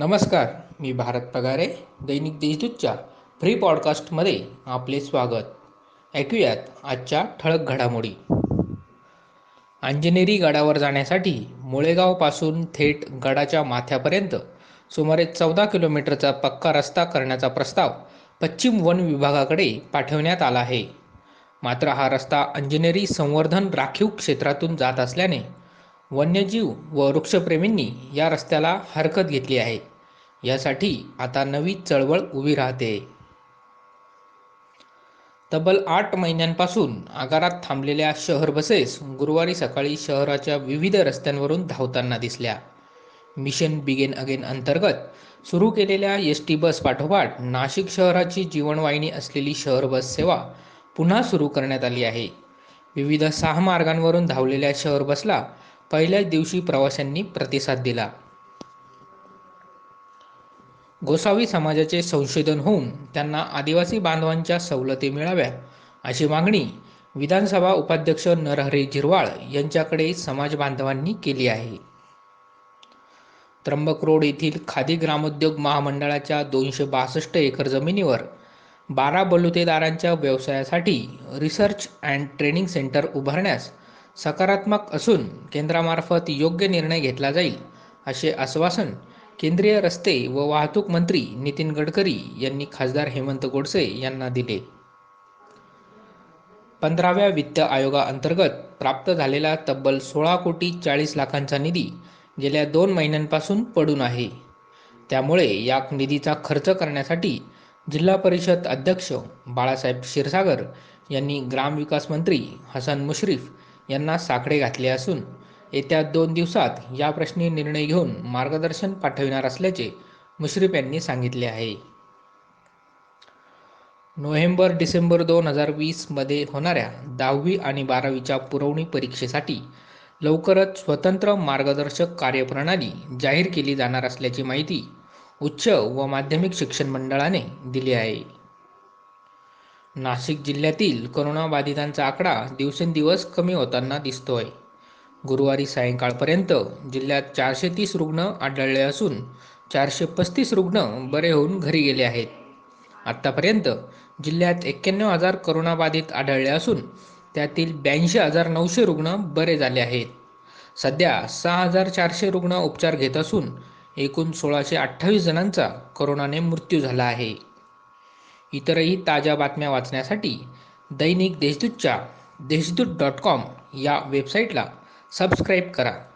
नमस्कार मी भारत पगारे दैनिक देशदूतच्या फ्री पॉडकास्टमध्ये आपले स्वागत. ऐकूयात आजच्या ठळक घडामोडी. अंजनेरी गडावर जाण्यासाठी मुळेगावपासून थेट गडाच्या माथ्यापर्यंत सुमारे चौदा किलोमीटरचा पक्का रस्ता करण्याचा प्रस्ताव पश्चिम वन विभागाकडे पाठवण्यात आला आहे. मात्र हा रस्ता अंजनेरी संवर्धन राखीव क्षेत्रातून जात असल्याने वन्यजीव व वृक्षप्रेमींनी या रस्त्याला हरकत घेतली आहे. यासाठी आता नवी चळवळ उभी राहते. तब्बल आठ महिन्यांपासून आगारात थांबलेल्या शहर बसेस गुरुवारी सकाळी शहराच्या विविध रस्त्यांवरून धावताना दिसल्या. मिशन बिगेन अगेन अंतर्गत सुरू केलेल्या एस टी बस पाठोपाठ नाशिक शहराची जीवनवाहिनी असलेली शहर बस सेवा पुन्हा सुरू करण्यात आली आहे. विविध सहा मार्गांवरून धावलेल्या शहर बसला पहिल्याच दिवशी प्रवाशांनी प्रतिसाद दिला. गोसावी समाजाचे संशोधन होऊन त्यांना आदिवासी बांधवांच्या सवलती मिळाव्या अशी मागणी विधानसभा उपाध्यक्ष नरहरी झिरवाळ यांच्याकडे समाज बांधवांनी केली आहे. त्र्यंबक रोड येथील खादी ग्रामोद्योग महामंडळाच्या दोनशे बासष्ट एकर जमिनीवर बारा बलुतेदारांच्या व्यवसायासाठी रिसर्च अँड ट्रेनिंग सेंटर उभारण्यास सकारात्मक असून केंद्रामार्फत योग्य निर्णय घेतला जाईल असे आश्वासन केंद्रीय रस्ते व वाहतूक मंत्री नितीन गडकरी यांनी खासदार हेमंत गोडसे यांना दिले. पंधराव्या वित्त आयोगाअंतर्गत प्राप्त झालेला तब्बल सोळा कोटी चाळीस लाखांचा निधी गेल्या दोन महिन्यांपासून पडून आहे. त्यामुळे या निधीचा खर्च करण्यासाठी जिल्हा परिषद अध्यक्ष बाळासाहेब क्षीरसागर यांनी ग्रामविकास मंत्री हसन मुश्रीफ यांना साकडे घातले असून येत्या दोन दिवसात या प्रश्नी निर्णय घेऊन मार्गदर्शन पाठविणार असल्याचे मुश्रीफ यांनी सांगितले आहे. नोव्हेंबर डिसेंबर दोन हजार वीसमध्ये होणाऱ्या दहावी आणि बारावीच्या पुरवणी परीक्षेसाठी लवकरच स्वतंत्र मार्गदर्शक कार्यप्रणाली जाहीर केली जाणार असल्याची माहिती उच्च व माध्यमिक शिक्षण मंडळाने दिली आहे. नाशिक जिल्ह्यातील करोनाबाधितांचा आकडा दिवसेंदिवस कमी होताना दिसतोय. गुरुवारी सायंकाळपर्यंत जिल्ह्यात चारशे तीस रुग्ण आढळले असून चारशे पस्तीस रुग्ण बरे होऊन घरी गेले आहेत. आत्तापर्यंत जिल्ह्यात एक्क्याण्णव हजार करोनाबाधित आढळले असून त्यातील ब्याऐंशी हजार नऊशे रुग्ण बरे झाले आहेत. सध्या सहा हजार चारशे रुग्ण उपचार घेत असून एकूण सोळाशे अठ्ठावीस जणांचा करोनाने मृत्यू झाला आहे. इतरही ताज्या बातम्या वाचण्यासाठी दैनिक देशदूतच्या देशदूत डॉट कॉम या वेबसाईटला सबस्क्राईब करा.